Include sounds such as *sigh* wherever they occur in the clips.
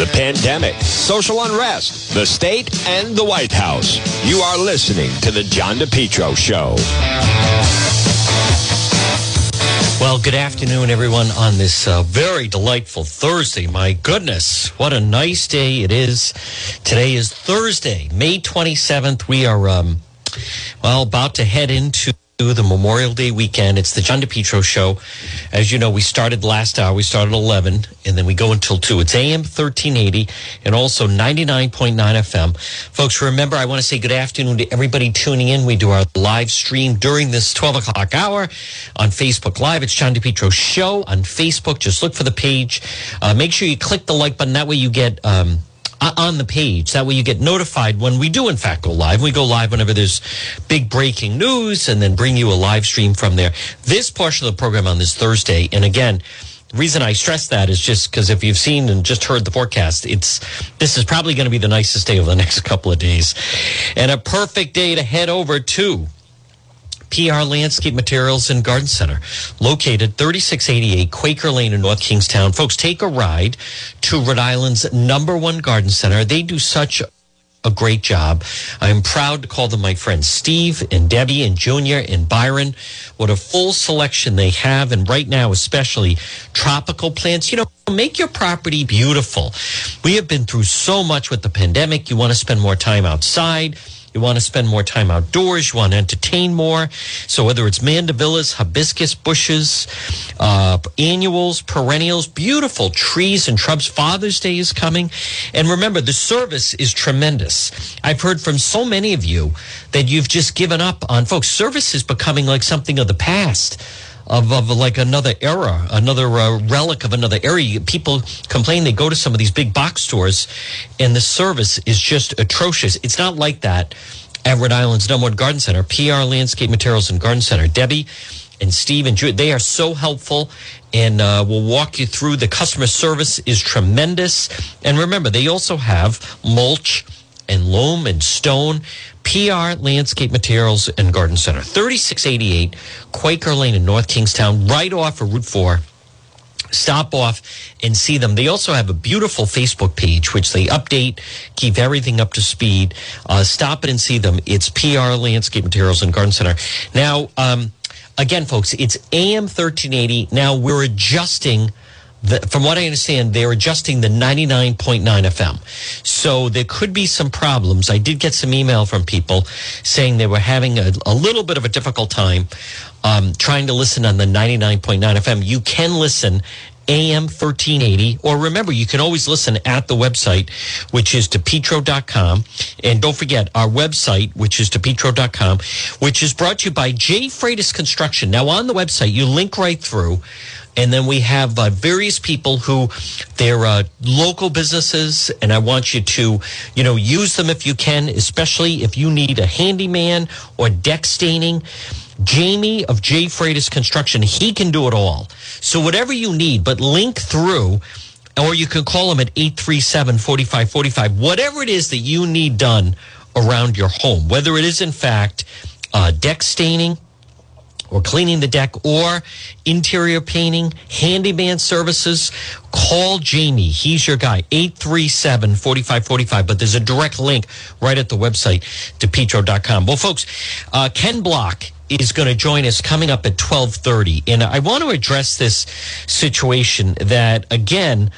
the pandemic, social unrest, the state, and the White House. You are listening to The John DePetro Show. Well, good afternoon, everyone, on this uh, very delightful Thursday. My goodness, what a nice day it is. Today is Thursday, May 27th. We are, um, well, about to head into the Memorial Day weekend. It's the John DePetro show. As you know, we started last hour. We started 11 and then we go until 2. It's AM 1380 and also 99.9 FM. Folks, remember, I want to say good afternoon to everybody tuning in. We do our live stream during this 12 o'clock hour on Facebook Live. It's John DePetro show on Facebook. Just look for the page. Uh, make sure you click the like button. That way you get, um, Uh, on the page. That way you get notified when we do, in fact, go live. We go live whenever there's big breaking news and then bring you a live stream from there. This portion of the program on this Thursday, and again, the reason I stress that is just because if you've seen and just heard the forecast, it's this is probably going to be the nicest day over the *laughs* next couple of days, and a perfect day to head over to PR Landscape Materials and Garden Center, located 3688 Quaker Lane in North Kingstown. Folks, take a ride to Rhode Island's number one garden center. They do such a great job. I'm proud to call them my friends Steve and Debbie and Junior and Byron. What a full selection they have. And right now, especially tropical plants, you know, make your property beautiful. We have been through so much with the pandemic. You want to spend more time outside you want to spend more time outdoors. You want to entertain more. So whether it's mandevillas, hibiscus bushes, uh, annuals, perennials, beautiful trees and shrubs. Father's Day is coming. And remember, the service is tremendous. I've heard from so many of you that you've just given up on folks. Service is becoming like something of the past of, of like another era, another uh, relic of another era. People complain they go to some of these big box stores and the service is just atrocious. It's not like that at Rhode Island's number one garden center, PR Landscape Materials and Garden Center. Debbie and Steve and Jude, they are so helpful and uh, will walk you through. The customer service is tremendous. And remember, they also have mulch and loam and stone. PR Landscape Materials and Garden Center, 3688 Quaker Lane in North Kingstown, right off of Route 4 stop off and see them. They also have a beautiful Facebook page, which they update, keep everything up to speed. Uh, stop it and see them. It's PR Landscape Materials and Garden Center. Now, um, again, folks, it's AM 1380. Now we're adjusting the, from what I understand, they're adjusting the 99.9 FM. So there could be some problems. I did get some email from people saying they were having a, a little bit of a difficult time um, trying to listen on the 99.9 FM. You can listen AM 1380. Or remember, you can always listen at the website, which is depetro.com. And don't forget our website, which is depetro.com, which is brought to you by J. Freitas Construction. Now, on the website, you link right through and then we have uh, various people who they're uh, local businesses, and I want you to, you know, use them if you can, especially if you need a handyman or deck staining. Jamie of J. Freitas Construction, he can do it all. So whatever you need, but link through, or you can call him at 837 4545, whatever it is that you need done around your home, whether it is in fact uh, deck staining, or cleaning the deck or interior painting, handyman services, call Jamie. He's your guy, 837 4545. But there's a direct link right at the website, depetro.com. Well, folks, uh, Ken Block is going to join us coming up at 1230. And I want to address this situation that, again,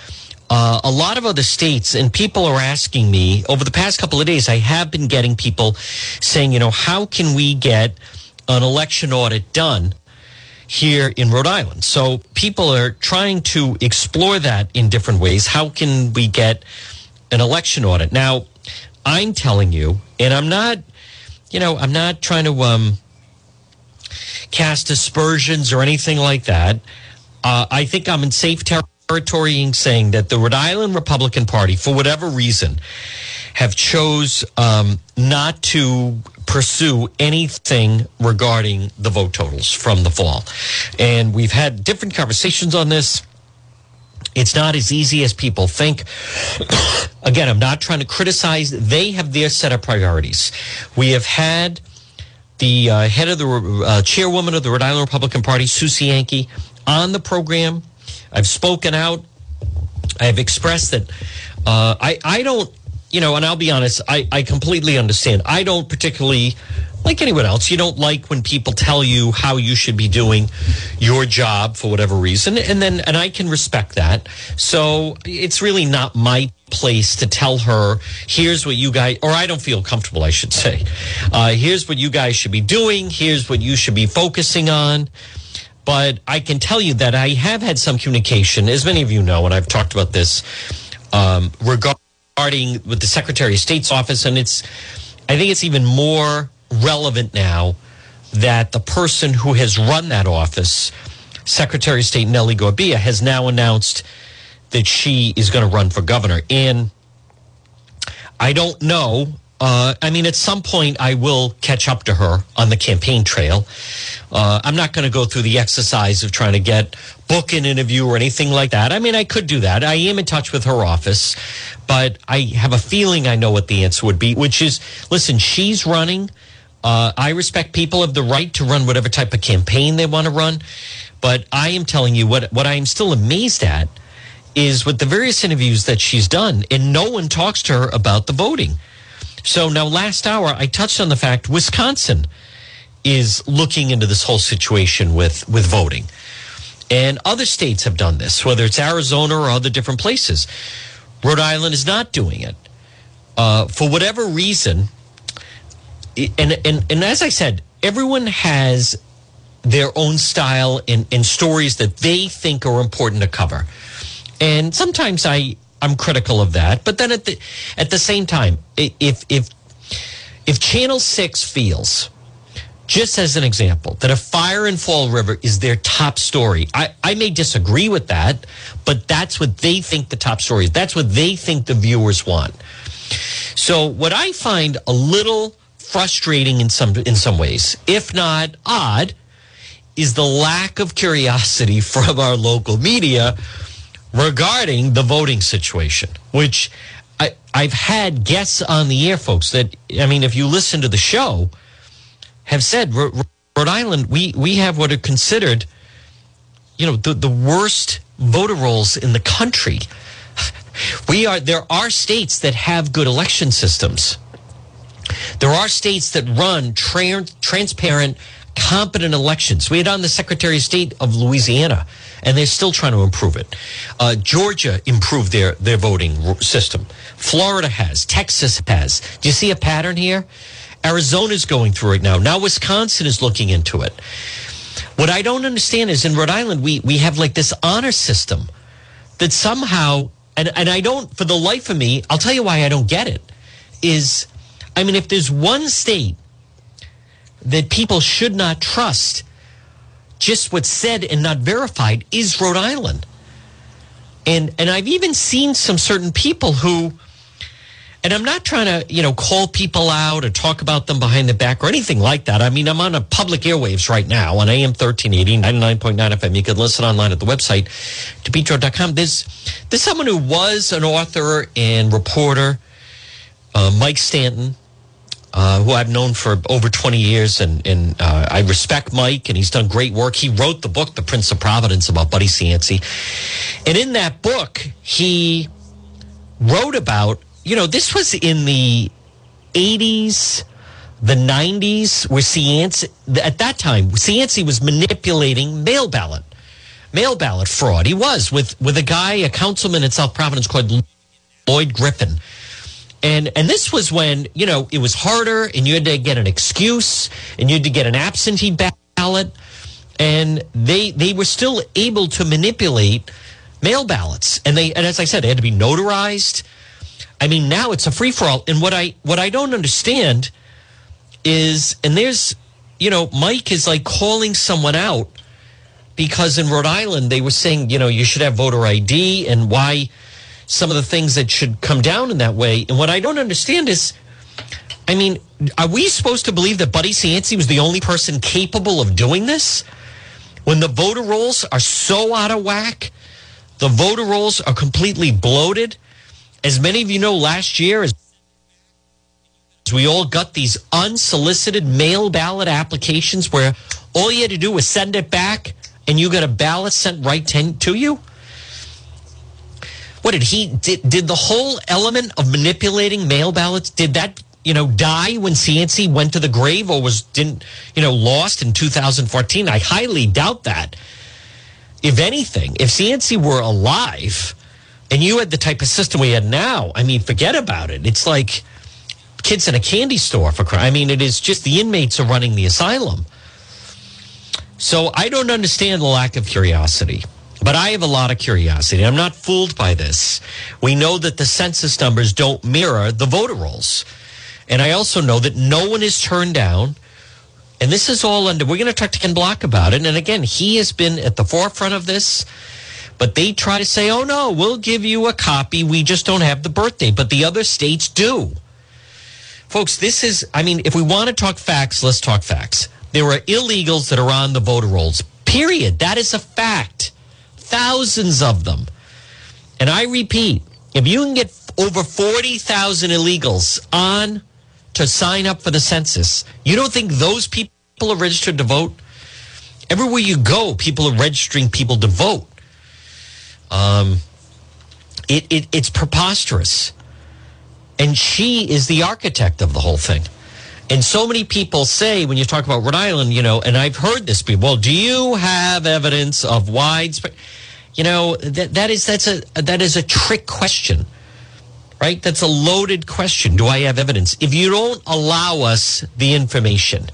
uh, a lot of other states and people are asking me over the past couple of days, I have been getting people saying, you know, how can we get an election audit done here in Rhode Island. So people are trying to explore that in different ways. How can we get an election audit? Now, I'm telling you, and I'm not, you know, I'm not trying to um, cast aspersions or anything like that. Uh, I think I'm in safe territory in saying that the Rhode Island Republican Party, for whatever reason, have chose um, not to pursue anything regarding the vote totals from the fall. And we've had different conversations on this. It's not as easy as people think. *coughs* Again, I'm not trying to criticize. They have their set of priorities. We have had the uh, head of the uh, chairwoman of the Rhode Island Republican Party, Sue Cienki, on the program. I've spoken out. I have expressed that Uh, I I don't, you know, and I'll be honest, I I completely understand. I don't particularly like anyone else, you don't like when people tell you how you should be doing your job for whatever reason. And then, and I can respect that. So it's really not my place to tell her, here's what you guys, or I don't feel comfortable, I should say. Uh, here's what you guys should be doing. Here's what you should be focusing on. But I can tell you that I have had some communication, as many of you know, and I've talked about this um, regarding with the Secretary of State's office. And it's, I think it's even more relevant now that the person who has run that office, Secretary of State Nellie Gorbea, has now announced that she is going to run for governor. And I don't know. Uh, I mean, at some point, I will catch up to her on the campaign trail. Uh, I'm not going to go through the exercise of trying to get book an interview or anything like that. I mean, I could do that. I am in touch with her office, but I have a feeling I know what the answer would be, which is listen, she's running. Uh, I respect people have the right to run whatever type of campaign they want to run, but I am telling you what what I am still amazed at is with the various interviews that she's done, and no one talks to her about the voting. So now, last hour, I touched on the fact Wisconsin is looking into this whole situation with with voting, and other states have done this, whether it's Arizona or other different places. Rhode Island is not doing it uh, for whatever reason and, and, and as I said, everyone has their own style and, and stories that they think are important to cover. And sometimes I, I'm critical of that. But then at the, at the same time, if, if, if Channel 6 feels, just as an example, that a fire in Fall River is their top story. I, I may disagree with that, but that's what they think the top story is. That's what they think the viewers want. So, what I find a little frustrating in some in some ways, if not odd, is the lack of curiosity *laughs* from our local media regarding the voting situation, which I, I've had guests on the air, folks, that, I mean, if you listen to the show, have said, Rhode Island, we, we have what are considered, you know, the, the worst voter rolls in the country. *laughs* We are, there are states that have good election systems. There are states that run trans- transparent, competent elections. We had on the Secretary of State of Louisiana, and they're still trying to improve it. Uh, Georgia improved their, their voting system. Florida has. Texas has. Do you see a pattern here? Arizona's going through it now. Now Wisconsin is looking into it. What I don't understand is in Rhode Island, we, we have like this honor system that somehow, and, and I don't, for the life of me, I'll tell you why I don't get it, is I mean, if there's one state that people should not trust, just what's said and not verified is Rhode Island. And and I've even seen some certain people who and I'm not trying to, you know, call people out or talk about them behind the back or anything like that. I mean, I'm on a public airwaves right now on AM 1380, 99.9 FM. You can listen online at the website, depetro.com. There's, there's someone who was an author and reporter, uh, Mike Stanton, uh, who I've known for over 20 years, and, and uh, I respect Mike, and he's done great work. He wrote the book, The Prince of Providence, about Buddy Cianci. And in that book, he wrote about, you know, this was in the 80s, the 90s, where Cianci, at that time, Cianci was manipulating mail ballot, mail ballot fraud. He was with, with a guy, a councilman in South Providence called Lloyd Griffin and and this was when you know it was harder, and you had to get an excuse, and you had to get an absentee ballot, and they they were still able to manipulate mail ballots, and they and as I said, they had to be notarized. I mean, now it's a free for all. And what I what I don't understand is, and there's, you know, Mike is like calling someone out because in Rhode Island they were saying, you know, you should have voter ID, and why some of the things that should come down in that way. And what I don't understand is, I mean, are we supposed to believe that Buddy Cianci was the only person capable of doing this? When the voter rolls are so out of whack, the voter rolls are completely bloated. As many of you know, last year, as we all got these unsolicited mail ballot applications where all you had to do was send it back and you got a ballot sent right to you. What did he did? Did the whole element of manipulating mail ballots did that you know die when Cianci went to the grave or was didn't you know lost in 2014? I highly doubt that. If anything, if Cianci were alive and you had the type of system we had now, I mean, forget about it. It's like kids in a candy store for crying. I mean, it is just the inmates are running the asylum. So I don't understand the lack of curiosity. But I have a lot of curiosity. I'm not fooled by this. We know that the census numbers don't mirror the voter rolls. And I also know that no one is turned down. And this is all under, we're going to talk to Ken Block about it. And again, he has been at the forefront of this. But they try to say, oh no, we'll give you a copy. We just don't have the birthday. But the other states do. Folks, this is, I mean, if we want to talk facts, let's talk facts. There are illegals that are on the voter rolls, period. That is a fact thousands of them. And I repeat, if you can get over 40,000 illegals on to sign up for the census, you don't think those people are registered to vote? Everywhere you go, people are registering people to vote. Um, it, it, it's preposterous. And she is the architect of the whole thing. And so many people say when you talk about Rhode Island, you know, and I've heard this before, well, do you have evidence of widespread? You know, that, that is that's a that is a trick question. Right? That's a loaded question. Do I have evidence? If you don't allow us the information,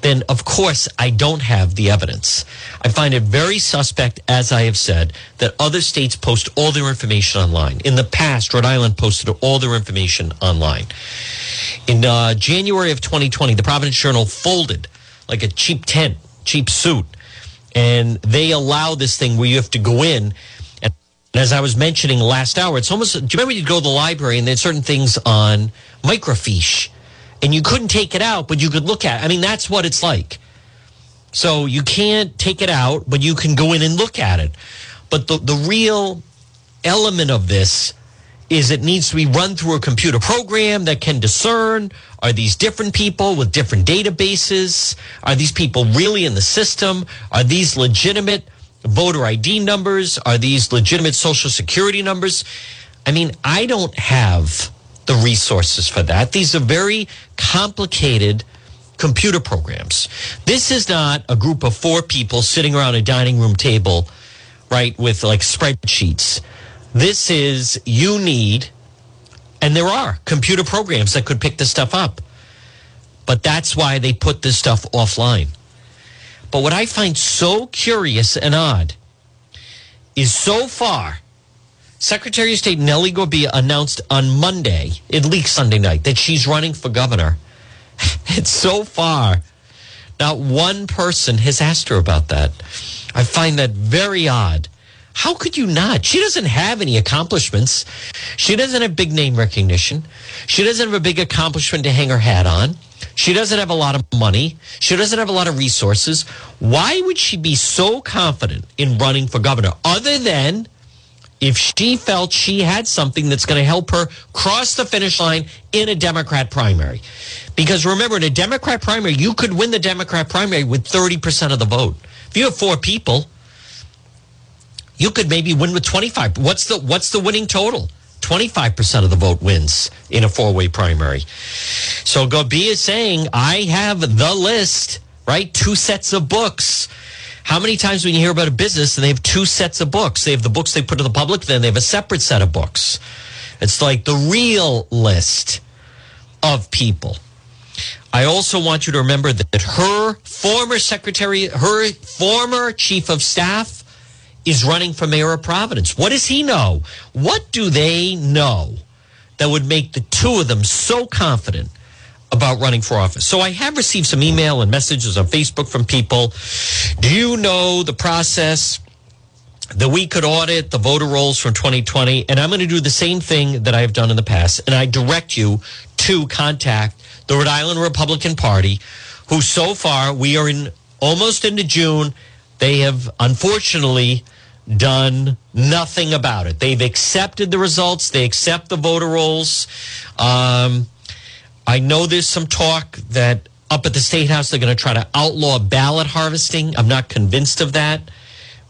then of course I don't have the evidence. I find it very suspect, as I have said, that other states post all their information online. In the past, Rhode Island posted all their information online. In uh, January of 2020, the Providence Journal folded like a cheap tent, cheap suit and they allow this thing where you have to go in. And as I was mentioning last hour, it's almost. Do you remember you'd go to the library and there's certain things on microfiche, and you couldn't take it out, but you could look at. It. I mean, that's what it's like. So you can't take it out, but you can go in and look at it. But the the real element of this is it needs to be run through a computer program that can discern are these different people with different databases? Are these people really in the system? Are these legitimate voter ID numbers? Are these legitimate social security numbers? I mean, I don't have the resources for that. These are very complicated computer programs. This is not a group of four people sitting around a dining room table, right, with like spreadsheets. This is you need, and there are computer programs that could pick this stuff up. But that's why they put this stuff offline. But what I find so curious and odd is so far, Secretary of State Nellie Gorbea announced on Monday, it leaked Sunday night, that she's running for governor. *laughs* it's so far, not one person has asked her about that. I find that very odd. How could you not? She doesn't have any accomplishments. She doesn't have big name recognition. She doesn't have a big accomplishment to hang her hat on. She doesn't have a lot of money. She doesn't have a lot of resources. Why would she be so confident in running for governor other than if she felt she had something that's going to help her cross the finish line in a Democrat primary? Because remember, in a Democrat primary, you could win the Democrat primary with 30% of the vote. If you have four people, you could maybe win with 25. What's the what's the winning total? 25% of the vote wins in a four-way primary. So Gorbea is saying, I have the list, right? Two sets of books. How many times when you hear about a business and they have two sets of books? They have the books they put to the public, then they have a separate set of books. It's like the real list of people. I also want you to remember that her former secretary, her former chief of staff, is running for mayor of Providence. What does he know? What do they know that would make the two of them so confident about running for office? So I have received some email and messages on Facebook from people. Do you know the process? that we could audit the voter rolls from 2020 and i'm going to do the same thing that i've done in the past and i direct you to contact the rhode island republican party who so far we are in almost into june they have unfortunately done nothing about it. They've accepted the results. They accept the voter rolls. Um, I know there's some talk that up at the state house they're going to try to outlaw ballot harvesting. I'm not convinced of that.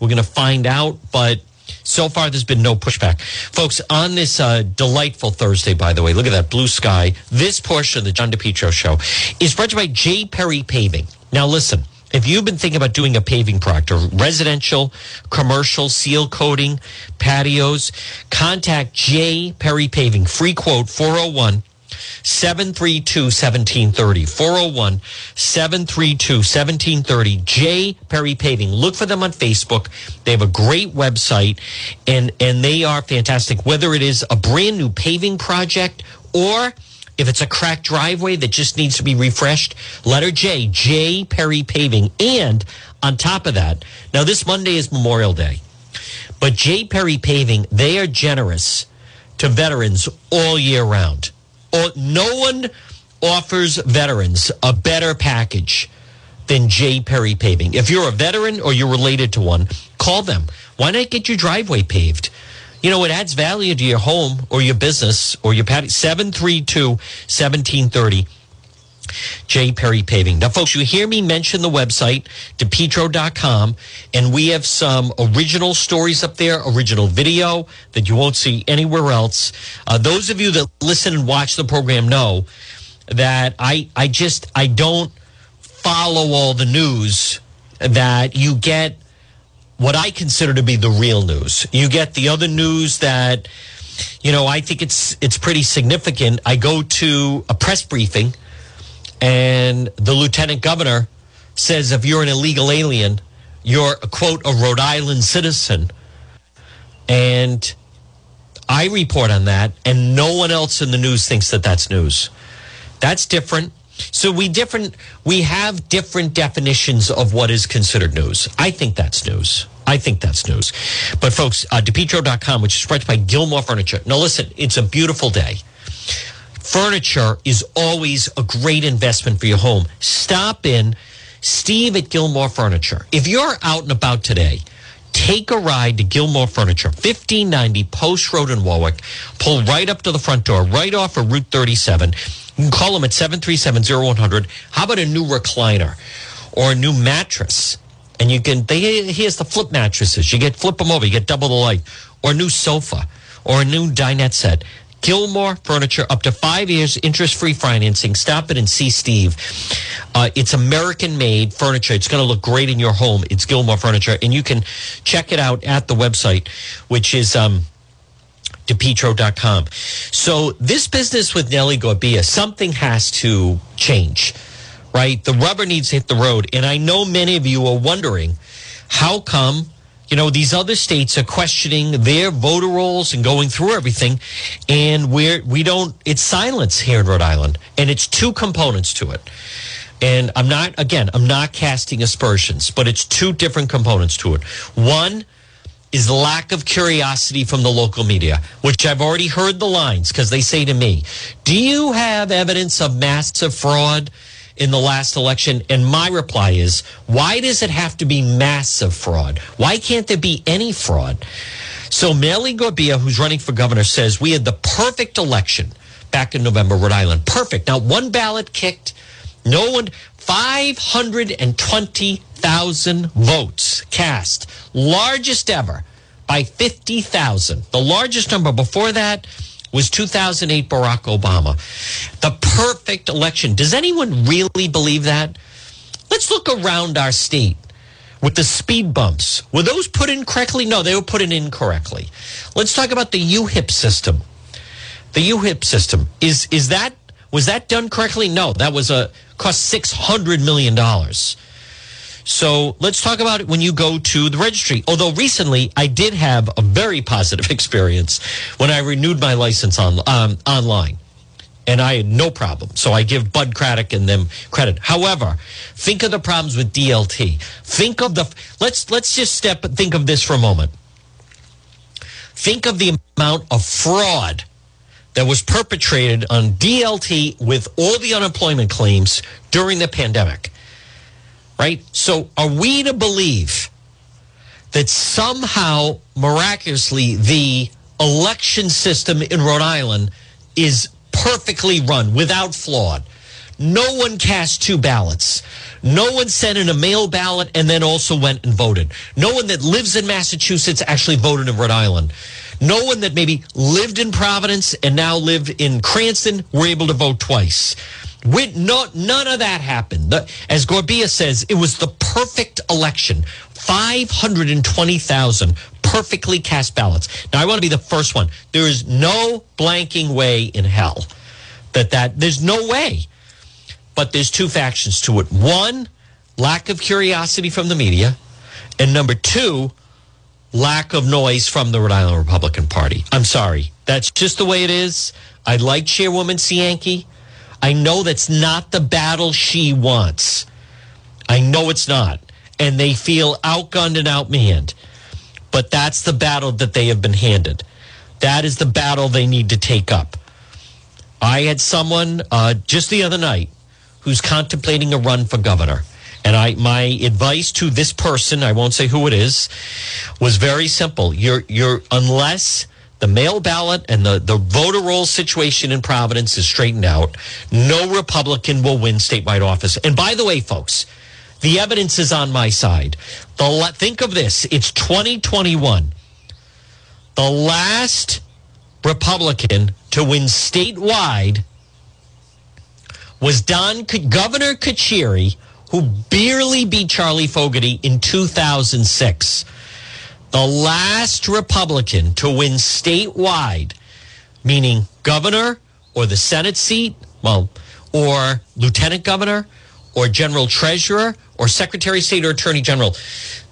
We're going to find out, but So far, there's been no pushback. Folks, on this uh, delightful Thursday, by the way, look at that blue sky. This portion of the John DePetro show is brought to you by J. Perry Paving. Now, listen, if you've been thinking about doing a paving project, residential, commercial, seal coating, patios, contact J. Perry Paving. Free quote 401 732 1730. 401 732 1730. J. Perry Paving. Look for them on Facebook. They have a great website and, and they are fantastic. Whether it is a brand new paving project or if it's a cracked driveway that just needs to be refreshed, letter J, J. Perry Paving. And on top of that, now this Monday is Memorial Day, but J. Perry Paving, they are generous to veterans all year round no one offers veterans a better package than J. Perry Paving. If you're a veteran or you're related to one, call them. Why not get your driveway paved? You know, it adds value to your home or your business or your patio. 732 1730. J. Perry Paving. Now, folks, you hear me mention the website, depetro.com, and we have some original stories up there, original video that you won't see anywhere else. Uh, those of you that listen and watch the program know that I, I just, I don't follow all the news that you get what I consider to be the real news. You get the other news that, you know, I think it's, it's pretty significant. I go to a press briefing and the lieutenant governor says if you're an illegal alien, you're, a quote, a Rhode Island citizen. And I report on that, and no one else in the news thinks that that's news. That's different. So we different we have different definitions of what is considered news. I think that's news. I think that's news. But folks, uh, DePetro.com, which is spread by Gilmore Furniture. Now listen, it's a beautiful day furniture is always a great investment for your home. Stop in Steve at Gilmore Furniture. If you're out and about today, take a ride to Gilmore Furniture, 1590 Post Road in Warwick. Pull right up to the front door, right off of Route 37. You can call them at 737-0100. How about a new recliner or a new mattress? And you can, they, here's the flip mattresses. You get, flip them over, you get double the light. Or a new sofa or a new dinette set. Gilmore Furniture, up to five years interest free financing. Stop it and see Steve. Uh, it's American made furniture. It's going to look great in your home. It's Gilmore Furniture. And you can check it out at the website, which is um, depetro.com. So, this business with Nellie Gorbea, something has to change, right? The rubber needs to hit the road. And I know many of you are wondering how come you know, these other states are questioning their voter rolls and going through everything. And we're, we don't, it's silence here in Rhode Island. And it's two components to it. And I'm not, again, I'm not casting aspersions, but it's two different components to it. One is lack of curiosity from the local media, which I've already heard the lines because they say to me, Do you have evidence of massive fraud? In the last election? And my reply is, why does it have to be massive fraud? Why can't there be any fraud? So Nellie Gorbea, who's running for governor, says we had the perfect election back in November, Rhode Island. Perfect. Now, one ballot kicked. No one, 520,000 votes cast. Largest ever by 50,000. The largest number before that was 2008 Barack Obama. The perfect election. Does anyone really believe that? Let's look around our state with the speed bumps. Were those put in correctly? No, they were put in incorrectly. Let's talk about the UHIP system. The UHIP system is is that was that done correctly? No, that was a cost six hundred million dollars. So let's talk about it when you go to the registry. Although recently I did have a very positive *laughs* experience when I renewed my license on um, online. And I had no problem. So I give Bud Craddock and them credit. However, think of the problems with DLT. Think of the let's let's just step think of this for a moment. Think of the amount of fraud that was perpetrated on DLT with all the unemployment claims during the pandemic right? So are we to believe that somehow, miraculously, the election system in Rhode Island is perfectly run without flawed? no one cast two ballots. No one sent in a mail ballot and then also went and voted. No one that lives in Massachusetts actually voted in Rhode Island. No one that maybe lived in Providence and now live in Cranston were able to vote twice. With no, none of that happened. The, as Gorbea says, it was the perfect election. 520,000 perfectly cast ballots. Now, I want to be the first one. There is no blanking way in hell that that, there's no way. But there's two factions to it. One, lack of curiosity from the media. And number two, lack of noise from the Rhode Island Republican Party. I'm sorry. That's just the way it is. I like Chairwoman Cienki. I know that's not the battle she wants. I know it's not. And they feel outgunned and outmanned. But that's the battle that they have been handed. That is the battle they need to take up. I had someone uh, just the other night who's contemplating a run for governor. And I, my advice to this person, I won't say who it is, was very simple. You're, you're, unless the mail ballot and the, the voter roll situation in Providence is straightened out, no Republican will win statewide office. And by the way, folks, the evidence is on my side. The, think of this it's 2021. The last Republican to win statewide was Don Governor Carcieri, who barely beat Charlie Fogarty in 2006. The last Republican to win statewide, meaning governor or the Senate seat, well, or lieutenant governor or general treasurer or secretary of state or attorney general,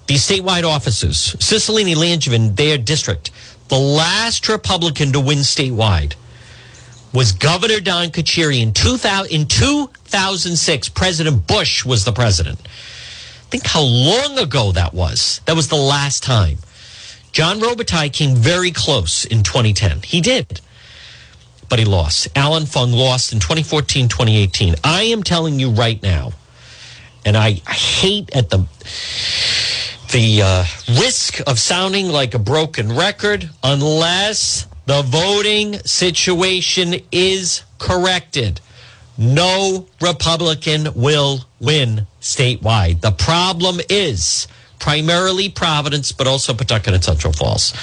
these statewide offices, Cicilline Langevin, their district, the last Republican to win statewide was Governor Don Carcieri in 2000, in 2006. President Bush was the president. Think how long ago that was. That was the last time. John Robitaille came very close in 2010. He did. But he lost. Allan Fung lost in 2014, 2018. I am telling you right now, and I, hate at the the uh, risk of sounding like a broken record unless the voting situation is corrected. No Republican will win statewide. The problem is primarily Providence, but also Pawtucket and Central Falls.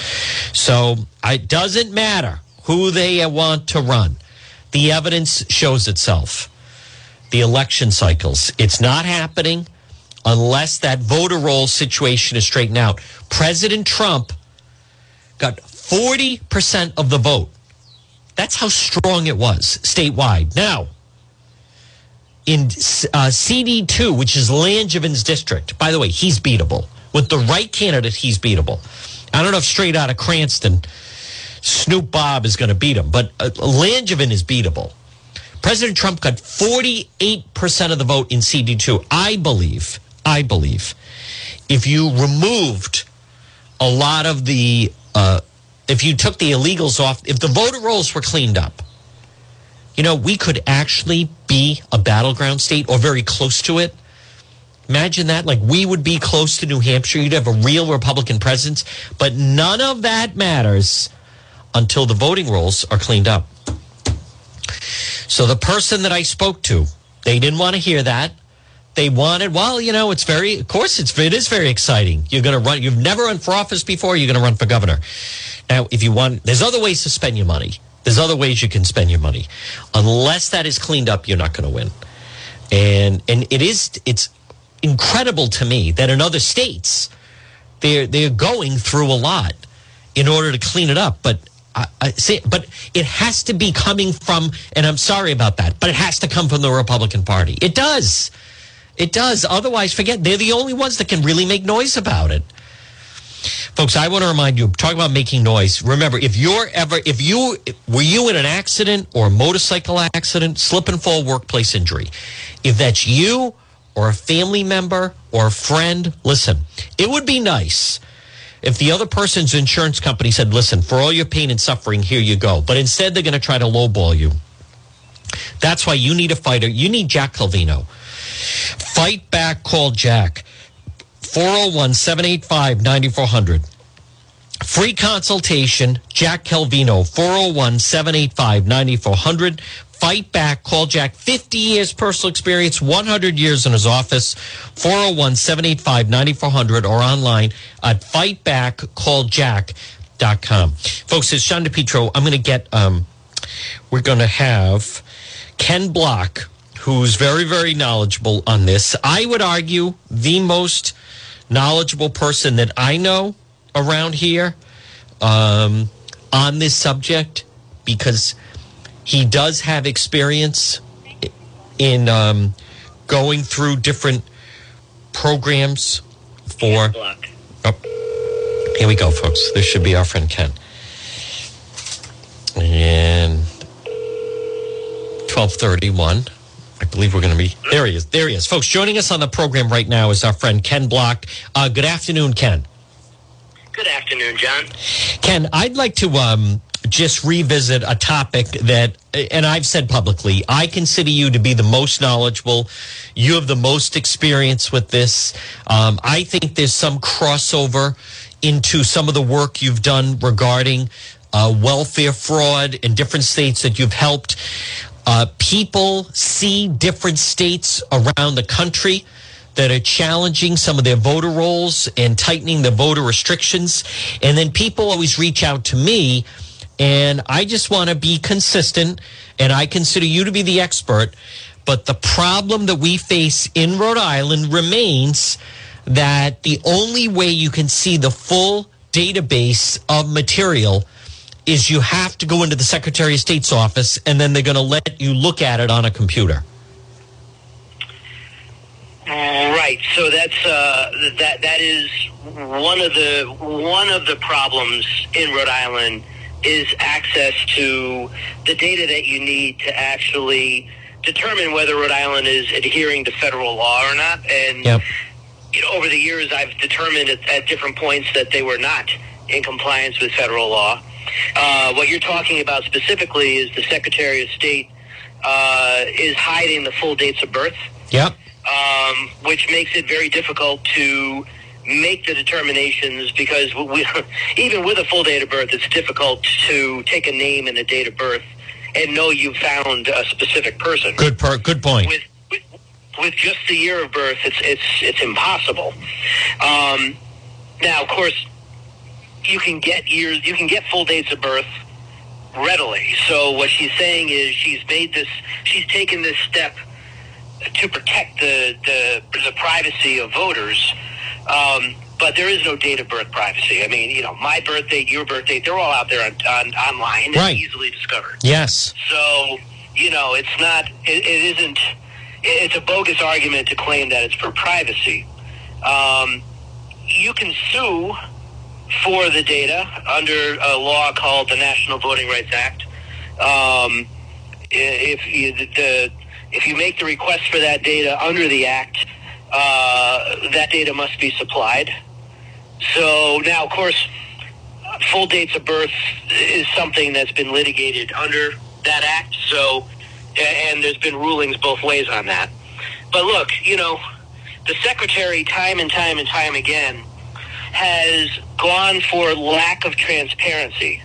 So it doesn't matter who they want to run. The evidence shows itself. The election cycles, it's not happening unless that voter roll situation is straightened out. President Trump got 40% of the vote. That's how strong it was statewide. Now, in uh, CD2, which is Langevin's district, by the way, he's beatable. With the right candidate, he's beatable. I don't know if straight out of Cranston, Snoop Bob is going to beat him, but uh, Langevin is beatable. President Trump got 48% of the vote in CD2. I believe, I believe, if you removed a lot of the uh, if you took the illegals off, if the voter rolls were cleaned up, you know, we could actually be a battleground state or very close to it. Imagine that. Like we would be close to New Hampshire. You'd have a real Republican presence. But none of that matters until the voting rolls are cleaned up. So the person that I spoke to, they didn't want to hear that. They wanted, well, you know, it's very, of course, it's, it is very exciting. You're going to run, you've never run for office before, you're going to run for governor. Now, if you want, there's other ways to spend your money. There's other ways you can spend your money. Unless that is cleaned up, you're not going to win. And and it is it's incredible to me that in other states they're they're going through a lot in order to clean it up. But I, I but it has to be coming from, and I'm sorry about that, but it has to come from the Republican Party. It does. It does. Otherwise, forget they're the only ones that can really make noise about it. Folks, I want to remind you, talk about making noise. Remember, if you're ever, if you, were you in an accident or a motorcycle accident, slip and fall workplace injury, if that's you or a family member or a friend, listen, it would be nice if the other person's insurance company said, listen, for all your pain and suffering, here you go. But instead, they're going to try to lowball you. That's why you need a fighter. You need Jack Calvino. Fight back, call Jack. 401 785 9400. Free consultation, Jack Calvino, 401 785 9400. Fight back. Call Jack. 50 years personal experience, 100 years in his office. 401 785 9400 or online at fightbackcalljack.com. Folks, it's John DePetro. I'm going to get, um, we're going to have Ken Block, who's very, very knowledgeable on this. I would argue the most knowledgeable person that I know around here um, on this subject because he does have experience in um, going through different programs for. Oh, here we go, folks. This should be our friend Ken. And 1231. Believe we're going to be there. He is. There he is, folks. Joining us on the program right now is our friend Ken Block. Uh, good afternoon, Ken. Good afternoon, John. Ken, I'd like to um, just revisit a topic that, and I've said publicly, I consider you to be the most knowledgeable. You have the most experience with this. Um, I think there's some crossover into some of the work you've done regarding uh, welfare fraud in different states that you've helped. Uh, people see different states around the country that are challenging some of their voter rolls and tightening the voter restrictions. And then people always reach out to me, and I just want to be consistent, and I consider you to be the expert. But the problem that we face in Rhode Island remains that the only way you can see the full database of material is you have to go into the Secretary of State's office and then they're going to let you look at it on a computer. Right. So that's uh, that that is one of the one of the problems in Rhode Island is access to the data that you need to actually determine whether Rhode Island is adhering to federal law or not. And Yep. you know, over the years, I've determined at, at different points that they were not in compliance with federal law. Uh, what you're talking about specifically is the Secretary of State uh, is hiding the full dates of birth, Yep. um, which makes it very difficult to make the determinations because we, *laughs* even with a full date of birth, it's difficult to take a name and a date of birth and know you found a specific person Good per- good point. with, with with just the year of birth, it's it's it's impossible. Um, now, of course, you can get years, you can get full dates of birth readily. So what she's saying is she's made this, she's taken this step to protect the the, the privacy of voters. Um, but there is no date of birth privacy. I mean, you know, my birth date, your birth date, they're all out there on, on online Right. and easily discovered. yes. So, you know, it's not, it, it isn't, it's a bogus argument to claim that it's for privacy. Um, you can sue for the data under a law called the National Voting Rights Act. Um, if you, the, if you make the request for that data under the act, uh, that data must be supplied. So now, of course, full dates of birth is something that's been litigated under that act. So, and there's been rulings both ways on that. But look, you know, the secretary, time and time and time again, has gone for lack of transparency.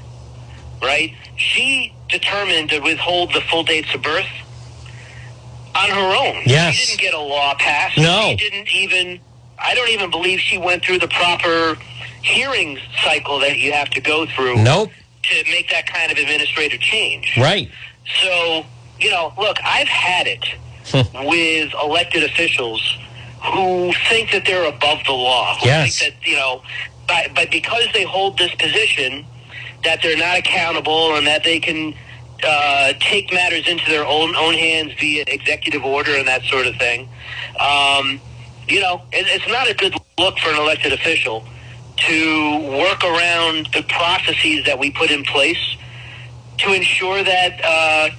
Right? She determined to withhold the full dates of birth on her own. Yes. She didn't get a law passed. No. She didn't even. I don't even believe she went through the proper hearing cycle that you have to go through Nope. to make that kind of administrative change. Right. So, you know, look, I've had it with elected officials who think that they're above the law. Who Yes. think that, you know, but, but because they hold this position, that they're not accountable and that they can uh, take matters into their own own hands via executive order and that sort of thing. Um, you know, it, it's not a good look for an elected official to work around the processes that we put in place to ensure that uh,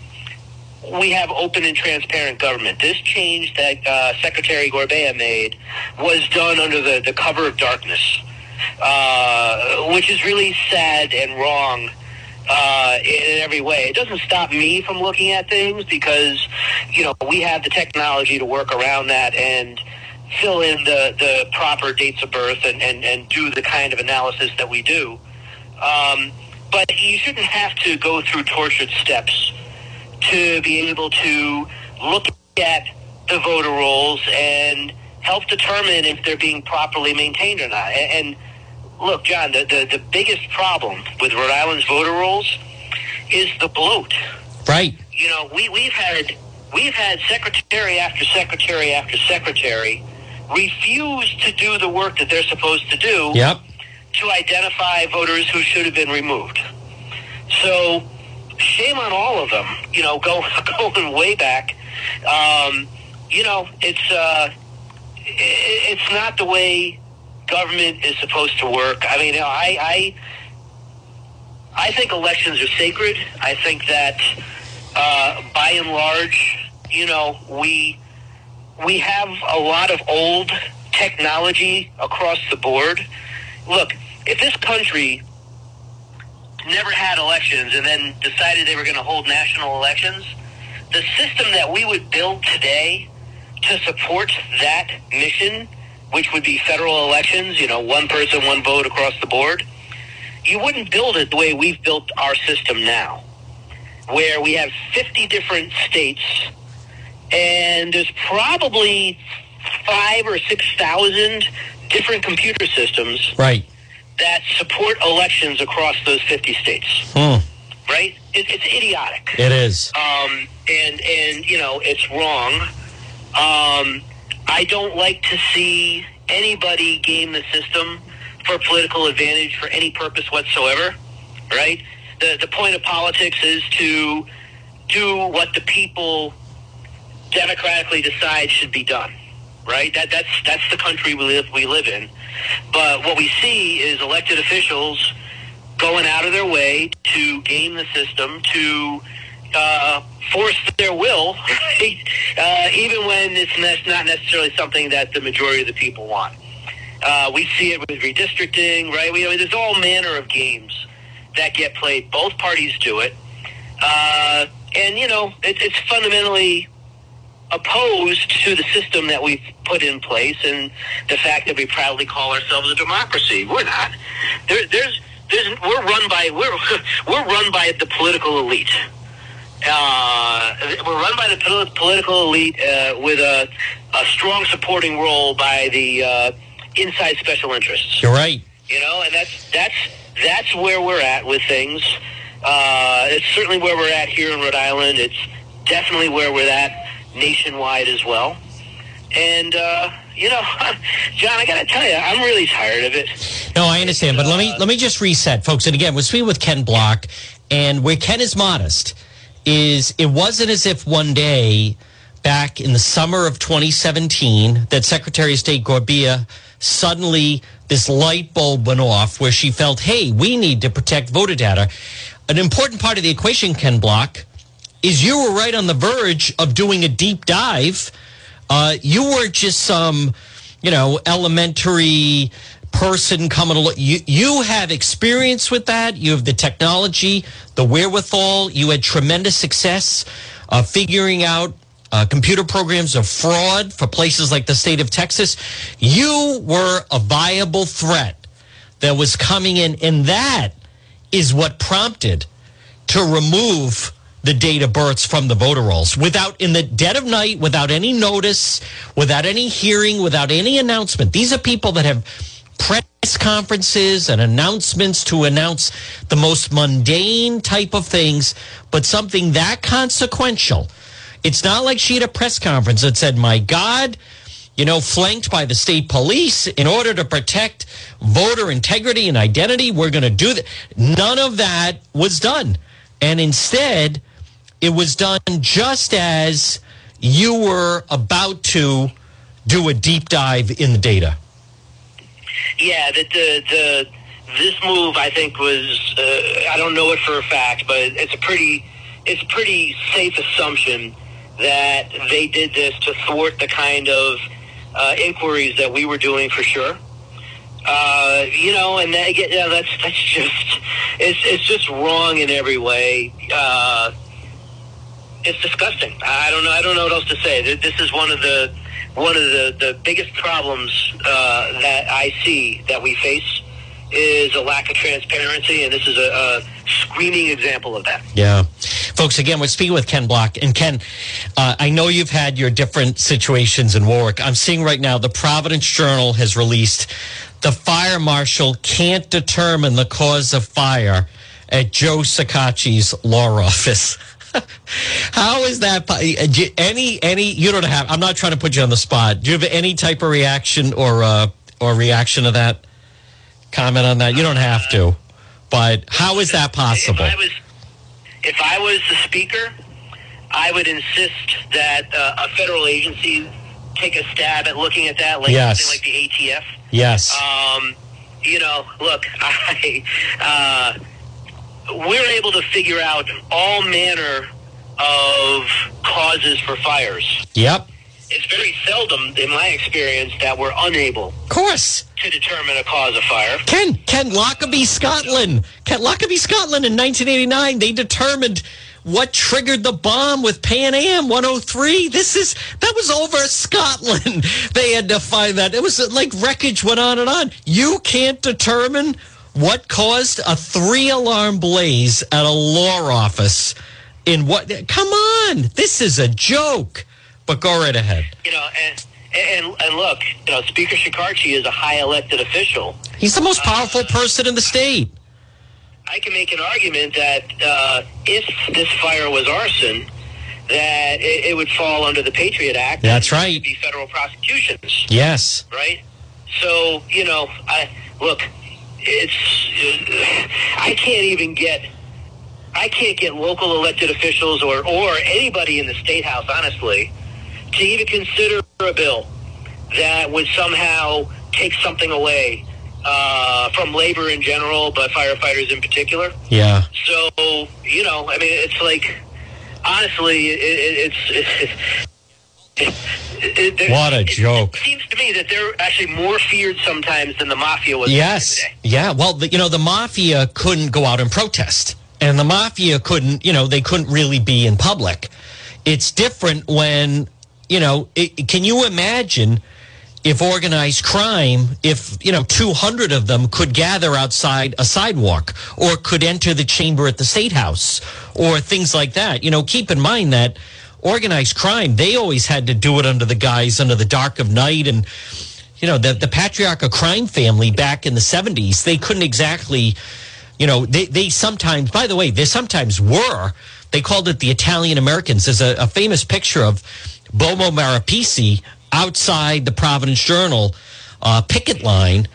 we have open and transparent government. This change that uh, Secretary Gorbea made was done under the, the cover of darkness, uh, which is really sad and wrong uh, in every way. It doesn't stop me from looking at things because, you know, we have the technology to work around that and fill in the, the proper dates of birth and, and, and do the kind of analysis that we do. Um, but you shouldn't have to go through tortured steps to be able to look at the voter rolls and help determine if they're being properly maintained or not. And, look, John, the, the, the biggest problem with Rhode Island's voter rolls is the bloat. Right. You know, we, we've had we've had secretary after secretary after secretary refuse to do the work that they're supposed to do Yep. to identify voters who should have been removed. So, shame on all of them. You know, *laughs* go, going way back. Um, you know, it's uh, it's not the way government is supposed to work. I mean, I, I I think elections are sacred. I think that uh, by and large, you know, we we have a lot of old technology across the board. Look, if this country never had elections and then decided they were going to hold national elections, the system that we would build today to support that mission, which would be federal elections, you know, one person, one vote across the board, you wouldn't build it the way we've built our system now, where we have 50 different states and there's probably five or 6,000 different computer systems Right. That support elections across those 50 states, Hmm. right? It, it's idiotic. It is. Um, and, and, you know, it's wrong. Um, I don't like to see anybody game the system for political advantage for any purpose whatsoever, right? The, the point of politics is to do what the people democratically decide should be done, right? That, that's, that's the country we live, we live in. But what we see is elected officials going out of their way to game the system, to uh, force their will, *laughs* right? uh, even when it's not necessarily something that the majority of the people want. Uh, we see it with redistricting, right? We, I mean, there's all manner of games that get played. Both parties do it. Uh, and, you know, it, it's fundamentally opposed to the system that we've put in place and the fact that we proudly call ourselves a democracy. We're not. There, there's, there's, we're run by we're *laughs* we're run by the political elite. Uh, we're run by the pol- political elite uh, with a, a strong supporting role by the uh, inside special interests. You're right. You know, and that's that's that's where we're at with things. Uh, it's certainly where we're at here in Rhode Island. It's definitely where we're at nationwide as well. And uh, you know, *laughs* John, I got to tell you, I'm really tired of it. No, I understand, but let me let me just reset, folks. And again, we're speaking with Ken Block, and where Ken is modest is it wasn't as if one day back in the summer of 2017 that Secretary of State Gorbea suddenly this light bulb went off where she felt, hey, we need to protect voter data. An important part of the equation, Ken Block, is you were right on the verge of doing a deep dive. Uh, you weren't just some, you know, elementary person coming along. You you have experience with that. You have the technology, the wherewithal. You had tremendous success uh, figuring out uh, computer programs of fraud for places like the state of Texas. You were a viable threat that was coming in, and that is what prompted to remove the date of births from the voter rolls without in the dead of night without any notice without any hearing without any announcement these are people that have press conferences and announcements to announce the most mundane type of things but something that consequential it's not like she had a press conference that said my god you know, flanked by the state police in order to protect voter integrity and identity. We're going to do that. None of that was done. And instead, it was done just as you were about to do a deep dive in the data. Yeah, the the, the this move I think was uh, I don't know it for a fact, but it's a pretty it's a pretty safe assumption that they did this to thwart the kind of uh, inquiries that we were doing for sure. Uh, you know, and that, that's that's *laughs* just it's it's just wrong in every way. Uh, it's disgusting. I don't know. I don't know what else to say. This is one of the one of the, the biggest problems uh, that I see that we face is a lack of transparency, and this is a, a screaming example of that. Yeah. Folks, again, we're speaking with Ken Block. And Ken, uh, I know you've had your different situations in Warwick. I'm seeing right now the Providence Journal has released the fire marshal can't determine the cause of fire at Joe Shekarchi's law office. *laughs* *laughs* How is that? Any, any, you don't have, I'm not trying to put you on the spot. Do you have any type of reaction or, uh, or reaction to that? Comment on that? You don't have to. But how is that possible? If I was, if I was the speaker, I would insist that uh, a federal agency take a stab at looking at that, like Yes. something like the ATF. Yes. Um, you know, look, *laughs* I, uh, we're able to figure out all manner of causes for fires. yep. It's very seldom, in my experience, that we're unable Of course. to determine a cause of fire. Ken, Ken Lockerbie, Scotland. Ken Lockerbie, Scotland in 1989, they determined what triggered the bomb with Pan Am 103. This is, that was over Scotland. *laughs* They had to find that. It was like wreckage went on and on. You can't determine what caused a three alarm blaze at a law office in what? Come on. This is a joke. But go right ahead. You know, and, and, and look, you know, Speaker Shekarchi is a high elected official. He's the most powerful person in the state. I can make an argument that uh, if this fire was arson, that it, it would fall under the Patriot Act. That's right. Be federal prosecutions, Yes. right? So you know, I look. It's I can't even get. I can't get local elected officials or or anybody in the state house, honestly, to even consider a bill that would somehow take something away uh, from labor in general, but firefighters in particular. Yeah. So you know, I mean, it's like honestly, it, it, it's. *laughs* It, it, it, What a joke. It seems to me that they're actually more feared sometimes than the mafia was. Yes. Yeah. Well, the, you know, the mafia couldn't go out and protest, and the mafia couldn't, you know, they couldn't really be in public. It's different when, you know, can you imagine if organized crime, if, you know, 200 of them could gather outside a sidewalk or could enter the chamber at the state house or things like that? You know, keep in mind that organized crime, they always had to do it under the guise, under the dark of night and, you know, the, the Patriarca crime family back in the 70s, they couldn't exactly, you know, they, they sometimes, by the way, they sometimes were. They called it the Italian Americans. There's a, a famous picture of Bobo Marrapese outside the Providence Journal uh, picket line.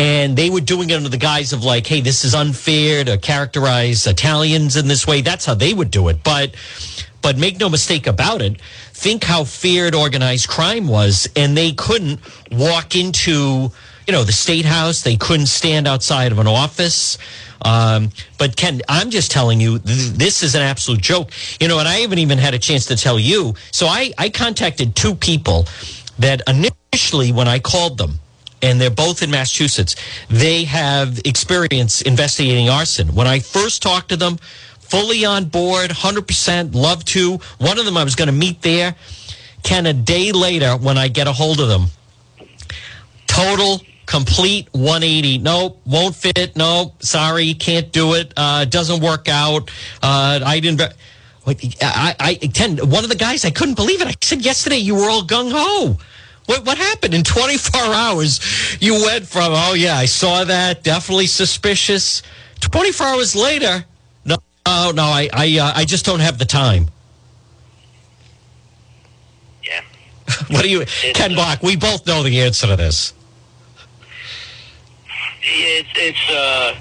And they were doing it under the guise of like, hey, this is unfair to characterize Italians in this way. That's how they would do it. But but make no mistake about it, think how feared organized crime was, and they couldn't walk into, you know, the state house. They couldn't stand outside of an office. Um, but Ken, I'm just telling you, th- this is an absolute joke. You know, and I haven't even had a chance to tell you. So I, I contacted two people that initially, when I called them, and they're both in Massachusetts. They have experience investigating arson. When I first talked to them, fully on board, 100%, love to. One of them I was going to meet there. Ken, a day later, when I get a hold of them, total, complete 180. Nope, won't fit. Nope, sorry, can't do it. Uh, doesn't work out. Uh, I didn't. Wait, I, I, Ken, one of the guys, I couldn't believe it. I said yesterday you were all gung ho. What, what happened in 24 *laughs* hours? You went from, oh, yeah, I saw that, definitely suspicious. 24 hours later, no, no, no I, I, uh, I just don't have the time. Yeah. *laughs* What do you, Ken Block, we both know the answer to this. It's it's uh,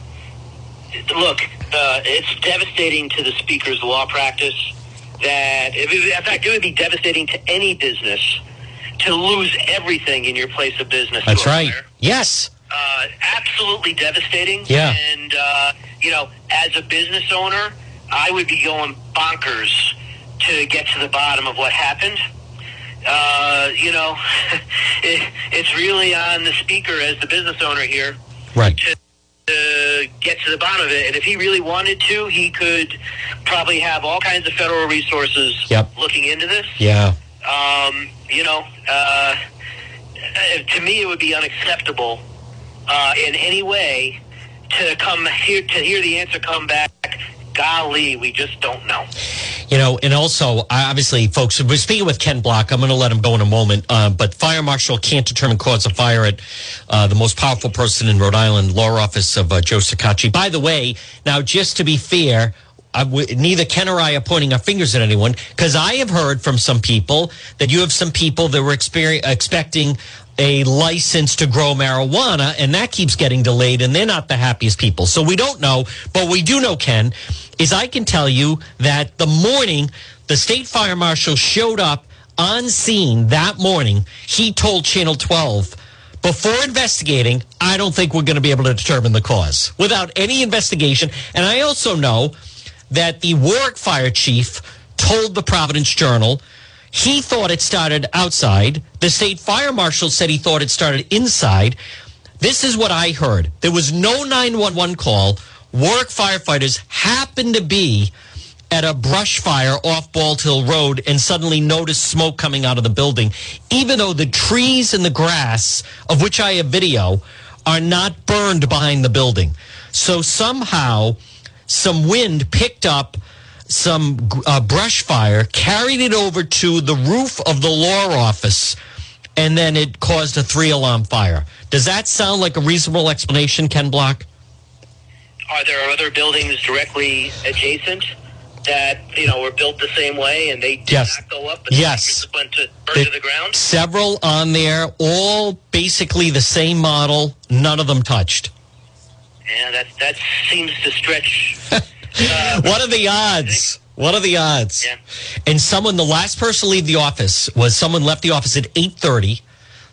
look, uh, it's devastating to the speaker's law practice. That in fact, it would be devastating to any business to lose everything in your place of business. That's right. fire. Yes. Uh, absolutely devastating. Yeah. And uh, you know, as a business owner, I would be going bonkers to get to the bottom of what happened. Uh, you know, *laughs* it, it's really on the speaker as the business owner here Right. to, to get to the bottom of it. And if he really wanted to, he could probably have all kinds of federal resources Yep. looking into this. Yeah. Um, you know, uh, to me, it would be unacceptable uh, in any way to come here to hear the answer come back, golly, we just don't know. You know, and also, obviously, folks, we're speaking with Ken Block. I'm going to let him go in a moment. Uh, but fire marshal can't determine cause of fire at uh, the most powerful person in Rhode Island, law office of uh, Joe Shekarchi. By the way, now, just to be fair, neither Ken or I are pointing our fingers at anyone because I have heard from some people that you have some people that were expecting a license to grow marijuana, and that keeps getting delayed, and they're not the happiest people. So we don't know, but we do know, Ken, is I can tell you that the morning the state fire marshal showed up on scene that morning, he told Channel 12 before investigating, I don't think we're going to be able to determine the cause without any investigation. And I also know that the Warwick fire chief told the Providence Journal he thought it started outside. The state fire marshal said he thought it started inside. This is what I heard. There was no 911 call. Warwick firefighters happened to be at a brush fire off Bald Hill Road and suddenly noticed smoke coming out of the building, even though the trees and the grass, of which I have video, are not burned behind the building. So somehow, some wind picked up some uh, brush fire, carried it over to the roof of the law office, and then it caused a three alarm fire. Does that sound like a reasonable explanation, Ken Block? Are there other buildings directly adjacent that you know were built the same way and they did yes. not go up? yes, went to burn to the ground. Several on there, all basically the same model. None of them touched. Yeah, that that seems to stretch. *laughs* Uh, what are the odds? What are the odds? Yeah. And someone, the last person to leave the office was someone left the office at eight thirty.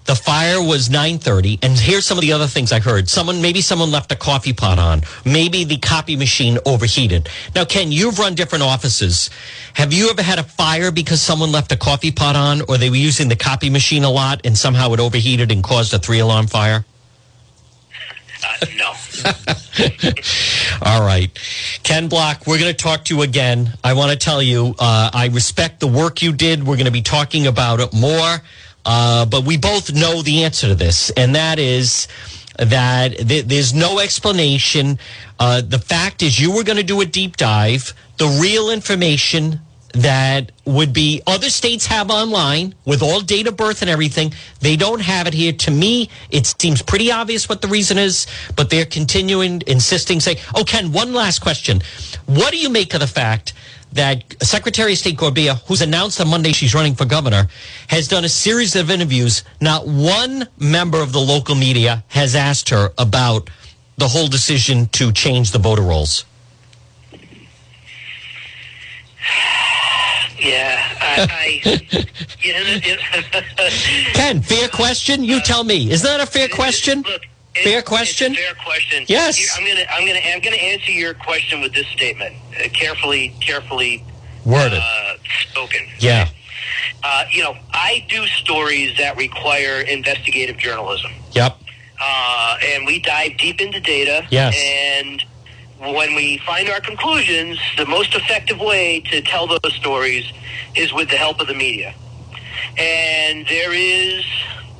The fire was 9:30 and here's some of the other things I heard. Someone maybe someone left a coffee pot on. Maybe the copy machine overheated. Now Ken, you've run different offices. Have you ever had a fire because someone left a coffee pot on or they were using the copy machine a lot and somehow it overheated and caused a three alarm fire? No. *laughs* All right. Ken Block, we're going to talk to you again. I want to tell you, uh, I respect the work you did. We're going to be talking about it more. Uh, but we both know the answer to this, and that is that th- there's no explanation. Uh, the fact is, you were going to do a deep dive. The real information that would be other states have online with all date of birth and everything. They don't have it here. To me, it seems pretty obvious what the reason is, but they're continuing, insisting, saying, oh, Ken, one last question. What do you make of the fact that Secretary of State Gorbea, who's announced on Monday she's running for governor, has done a series of interviews. Not one member of the local media has asked her about the whole decision to change the voter rolls. Yeah, I. I *laughs* *laughs* Ken, fair question. You tell me. Is that a fair question? Look, fair question. fair question. Yes. I'm gonna. I'm gonna. I'm gonna answer your question with this statement. Uh, carefully, carefully worded, uh, spoken. Yeah. Uh, you know, I do stories that require investigative journalism. Yep. Uh, and we dive deep into data. Yes. And when we find our conclusions, the most effective way to tell those stories is with the help of the media. And there is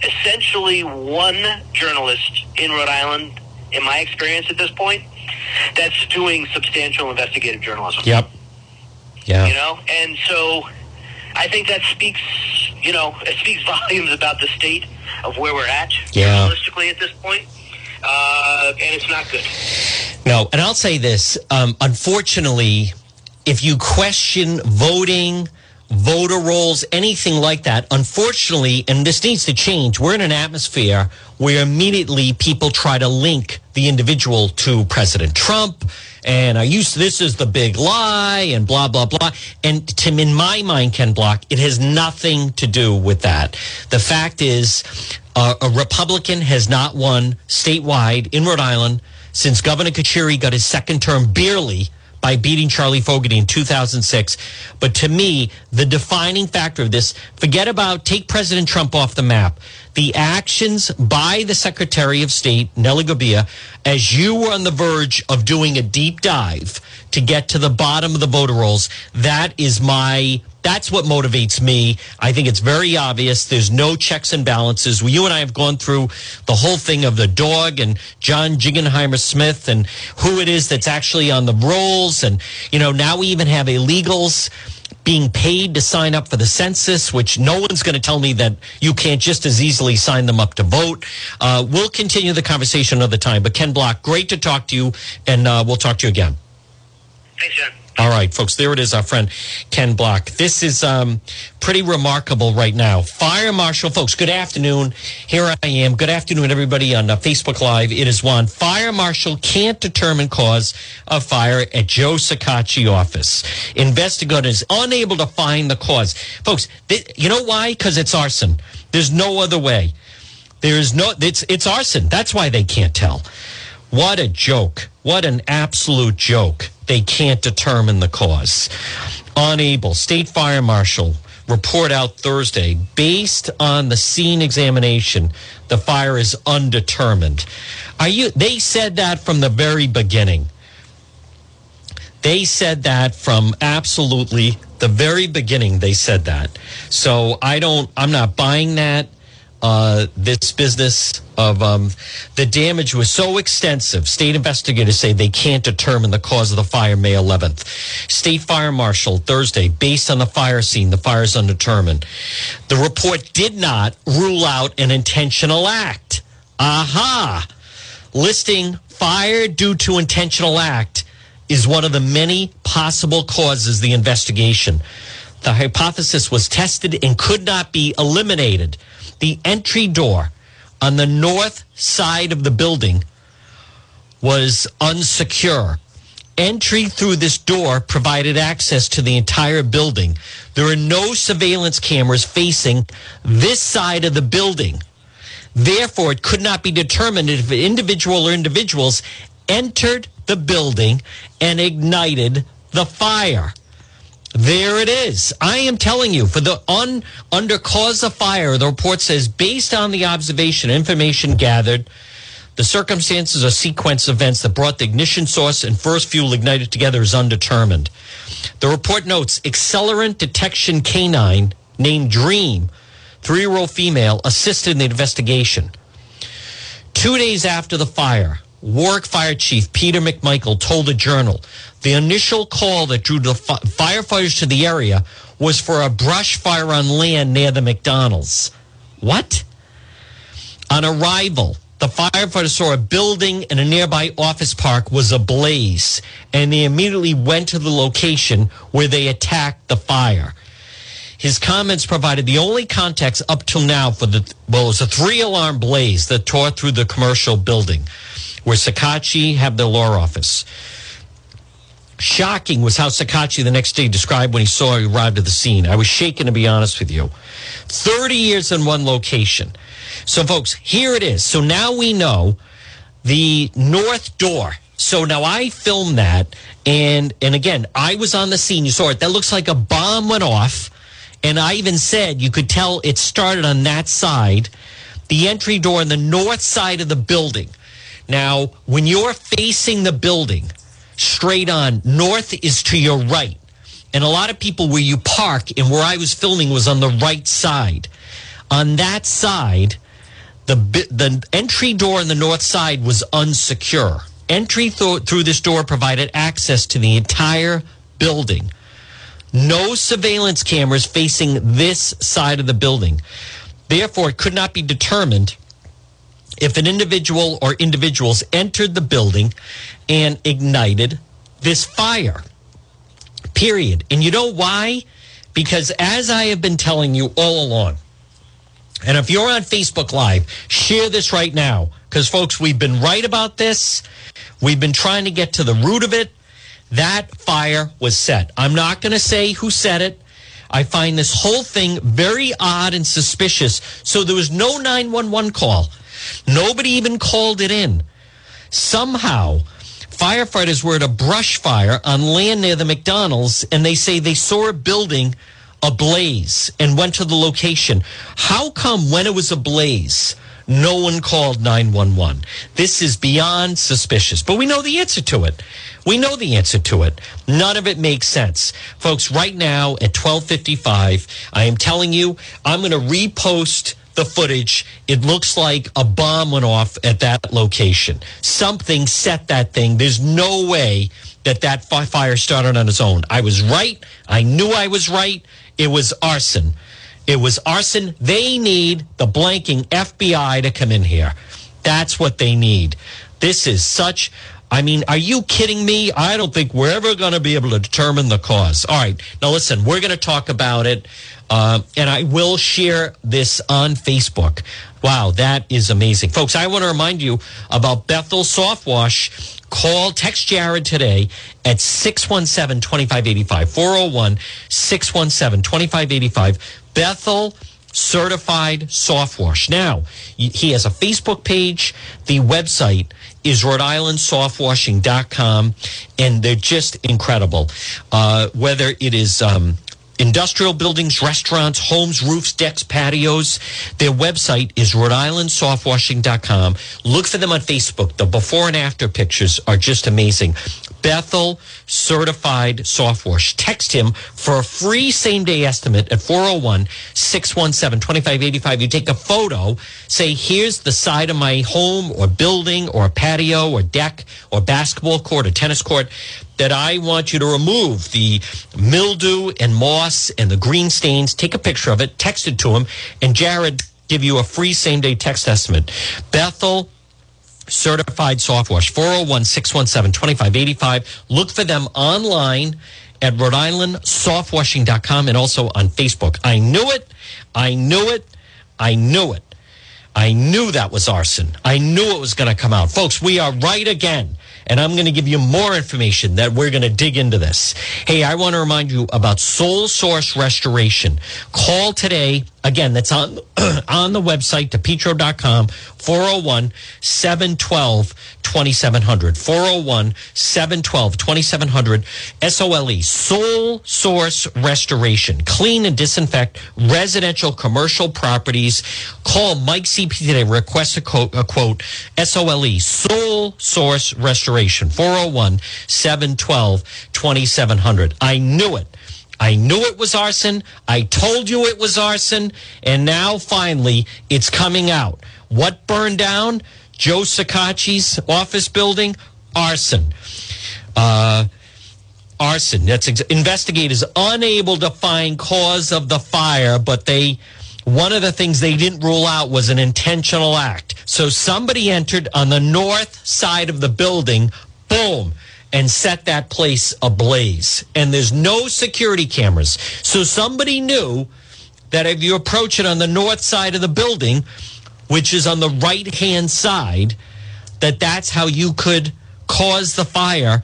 essentially one journalist in Rhode Island, in my experience at this point, that's doing substantial investigative journalism. Yep. Yeah. You know, and so I think that speaks, you know, it speaks *laughs* volumes about the state of where we're at yeah. realistically at this point. Uh, and it's not good. No, and I'll say this. Um, unfortunately, if you question voting, voter rolls, anything like that, unfortunately, and this needs to change, we're in an atmosphere where immediately people try to link the individual to President Trump. And I used this is the big lie and blah, blah, blah. And Tim, in my mind, Ken Block, it has nothing to do with that. The fact is, uh, a Republican has not won statewide in Rhode Island since Governor Carcieri got his second term barely by beating Charlie Fogarty in 2006. But to me, the defining factor of this, forget about take President Trump off the map. The actions by the Secretary of State, Nellie Gorbea, as you were on the verge of doing a deep dive to get to the bottom of the voter rolls, that is my That's what motivates me. I think it's very obvious. There's no checks and balances. You and I have gone through the whole thing of the dog and John Jingenheimer Smith and who it is that's actually on the rolls. And, you know, now we even have illegals being paid to sign up for the census, which no one's going to tell me that you can't just as easily sign them up to vote. Uh, we'll continue the conversation another time. But Ken Block, great to talk to you, and uh, we'll talk to you again. Thanks, John. All right, folks, there it is, our friend Ken Block. This is um, pretty remarkable right now. Fire Marshal, folks, good afternoon. Here I am. Good afternoon, everybody on uh, Facebook Live. It is Juan. Fire Marshal can't determine cause of fire at Joe Shekarchi office. Investigators unable to find the cause. Folks, th- you know why? Because it's arson. There's no other way. There is no, it's, it's arson. That's why they can't tell. What a joke. What an absolute joke. They can't determine the cause. Unable. State Fire Marshal report out Thursday based on the scene examination the fire is undetermined. Are you they said that from the very beginning. They said that from absolutely the very beginning they said that. So I don't I'm not buying that uh, this business of um, the damage was so extensive. State investigators say they can't determine the cause of the fire May 11th. State Fire Marshal Thursday, based on the fire scene, the fire is undetermined. The report did not rule out an intentional act. Aha! Listing fire due to intentional act is one of the many possible causes the investigation. The hypothesis was tested and could not be eliminated the entry door on the north side of the building was unsecure. Entry through this door provided access to the entire building. There are no surveillance cameras facing this side of the building. Therefore, it could not be determined if an individual or individuals entered the building and ignited the fire. There it is. I am telling you, for the un, under cause of fire, the report says based on the observation information gathered, the circumstances or sequence of events that brought the ignition source and first fuel ignited together is undetermined. The report notes accelerant detection canine named Dream, three year old female, assisted in the investigation. Two days after the fire, Warwick Fire Chief Peter McMichael told the Journal the initial call that drew the firefighters to the area was for a brush fire on land near the McDonald's. What? On arrival, the firefighters saw a building in a nearby office park was ablaze, and they immediately went to the location where they attacked the fire. His comments provided the only context up till now for the well, it was a three alarm blaze that tore through the commercial building where Shekarchi have their law office. Shocking was how Shekarchi the next day described when he saw he arrived at the scene. I was shaken to be honest with you. 30 years in one location. So, folks, here it is. So now we know the north door. So now I filmed that, and and again, I was on the scene. You saw it. That looks like a bomb went off, and I even said you could tell it started on that side, the entry door on the north side of the building. Now, when you're facing the building, straight on. North is to your right. And a lot of people where you park and where I was filming was on the right side. On that side, the the entry door on the north side was unsecure. Entry th- through this door provided access to the entire building. No surveillance cameras facing this side of the building. Therefore, it could not be determined if an individual or individuals entered the building and ignited this fire. Period. And you know why? Because as I have been telling you all along, and if you're on Facebook Live, share this right now. Because, folks, we've been right about this. We've been trying to get to the root of it. That fire was set. I'm not going to say who said it. I find this whole thing very odd and suspicious. So there was no 911 call. Nobody even called it in. Somehow, firefighters were at a brush fire on land near the McDonald's, and they say they saw a building ablaze and went to the location. How come when it was ablaze, no one called 911? This is beyond suspicious, but we know the answer to it. We know the answer to it. None of it makes sense. Folks, right now at 1255, I am telling you, I'm going to repost the footage. It looks like a bomb went off at that location. Something set that thing. There's no way that that fire started on its own. I was right. I knew I was right. It was arson. It was arson. They need the blanking FBI to come in here. That's what they need. This is such. I mean, are you kidding me? I don't think we're ever going to be able to determine the cause. All right. Now, listen, we're going to talk about it, uh, and I will share this on Facebook. Wow, that is amazing. Folks, I want to remind you about Bethel Soft Wash. Call, text Jared today at 617 2585, 401 617 2585. Bethel certified soft wash. Now, he has a Facebook page. The website is Rhode Island softwashing.com, and they're just incredible. Uh, whether it is um, industrial buildings, restaurants, homes, roofs, decks, patios. Their website is Rhode Island Softwashing.com. Look for them on Facebook. The before and after pictures are just amazing. Bethel certified soft wash. Text him for a free same day estimate at 401 617 2585. You take a photo, say, here's the side of my home or building or patio or deck or basketball court or tennis court that I want you to remove the mildew and moss and the green stains. Take a picture of it, text it to him, and Jared give you a free same day text estimate. Bethel certified soft wash 401 617 2585. Look for them online at Rhode Island softwashing.com and also on Facebook. I knew it. I knew it. I knew it. I knew that was arson. I knew it was going to come out. Folks, we are right again and I'm going to give you more information that we're going to dig into this. Hey, I want to remind you about Sole Source Restoration. Call today. Again, that's on *clears throat* on the website, depetro.com, 401 712 2700. 401 712 2700. SOLE, Soul Source Restoration. Clean and disinfect residential commercial properties. Call Mike CP today. Request a quote, a quote SOLE, Soul Source Restoration. 401 712 2700. I knew it. I knew it was arson. I told you it was arson. And now finally it's coming out. What burned down? Joe Shekarchi's office building? Arson. Uh, arson. That's investigators unable to find cause of the fire, but they one of the things they didn't rule out was an intentional act. So somebody entered on the north side of the building, boom, and set that place ablaze. And there's no security cameras. So somebody knew that if you approach it on the north side of the building, which is on the right hand side, that that's how you could cause the fire.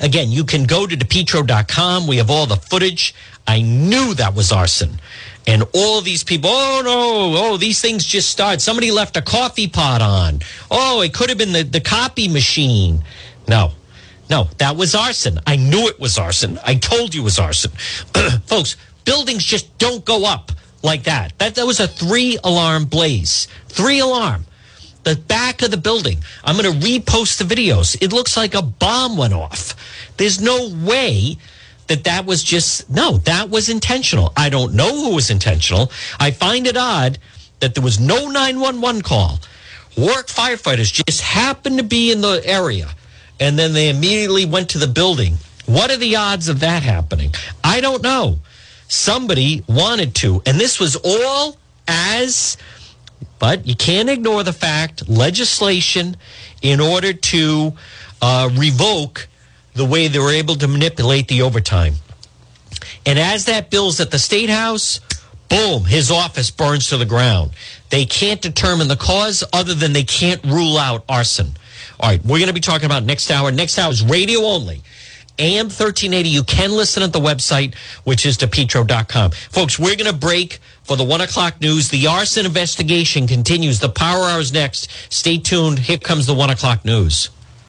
Again, you can go to depetro.com. We have all the footage. I knew that was arson. And all these people, oh no, oh, these things just start. Somebody left a coffee pot on. Oh, it could have been the, the copy machine. No, no, that was arson. I knew it was arson. I told you it was arson. *clears throat* Folks, buildings just don't go up like that. That, that was a three alarm blaze. Three alarm. The back of the building. I'm going to repost the videos. It looks like a bomb went off. There's no way that that was just, no, that was intentional. I don't know who was intentional. I find it odd that there was no 911 call. Warwick firefighters just happened to be in the area and then they immediately went to the building. What are the odds of that happening? I don't know. Somebody wanted to, and this was all as, but you can't ignore the fact legislation in order to uh, revoke the way they were able to manipulate the overtime. And as that bill's at the state house, boom, his office burns to the ground. They can't determine the cause other than they can't rule out arson. All right, we're going to be talking about next hour. Next hour is radio only. AM 1380. You can listen at the website, which is depetro.com. Folks, we're going to break for the one o'clock news. The arson investigation continues. The power hour is next. Stay tuned. Here comes the one o'clock news.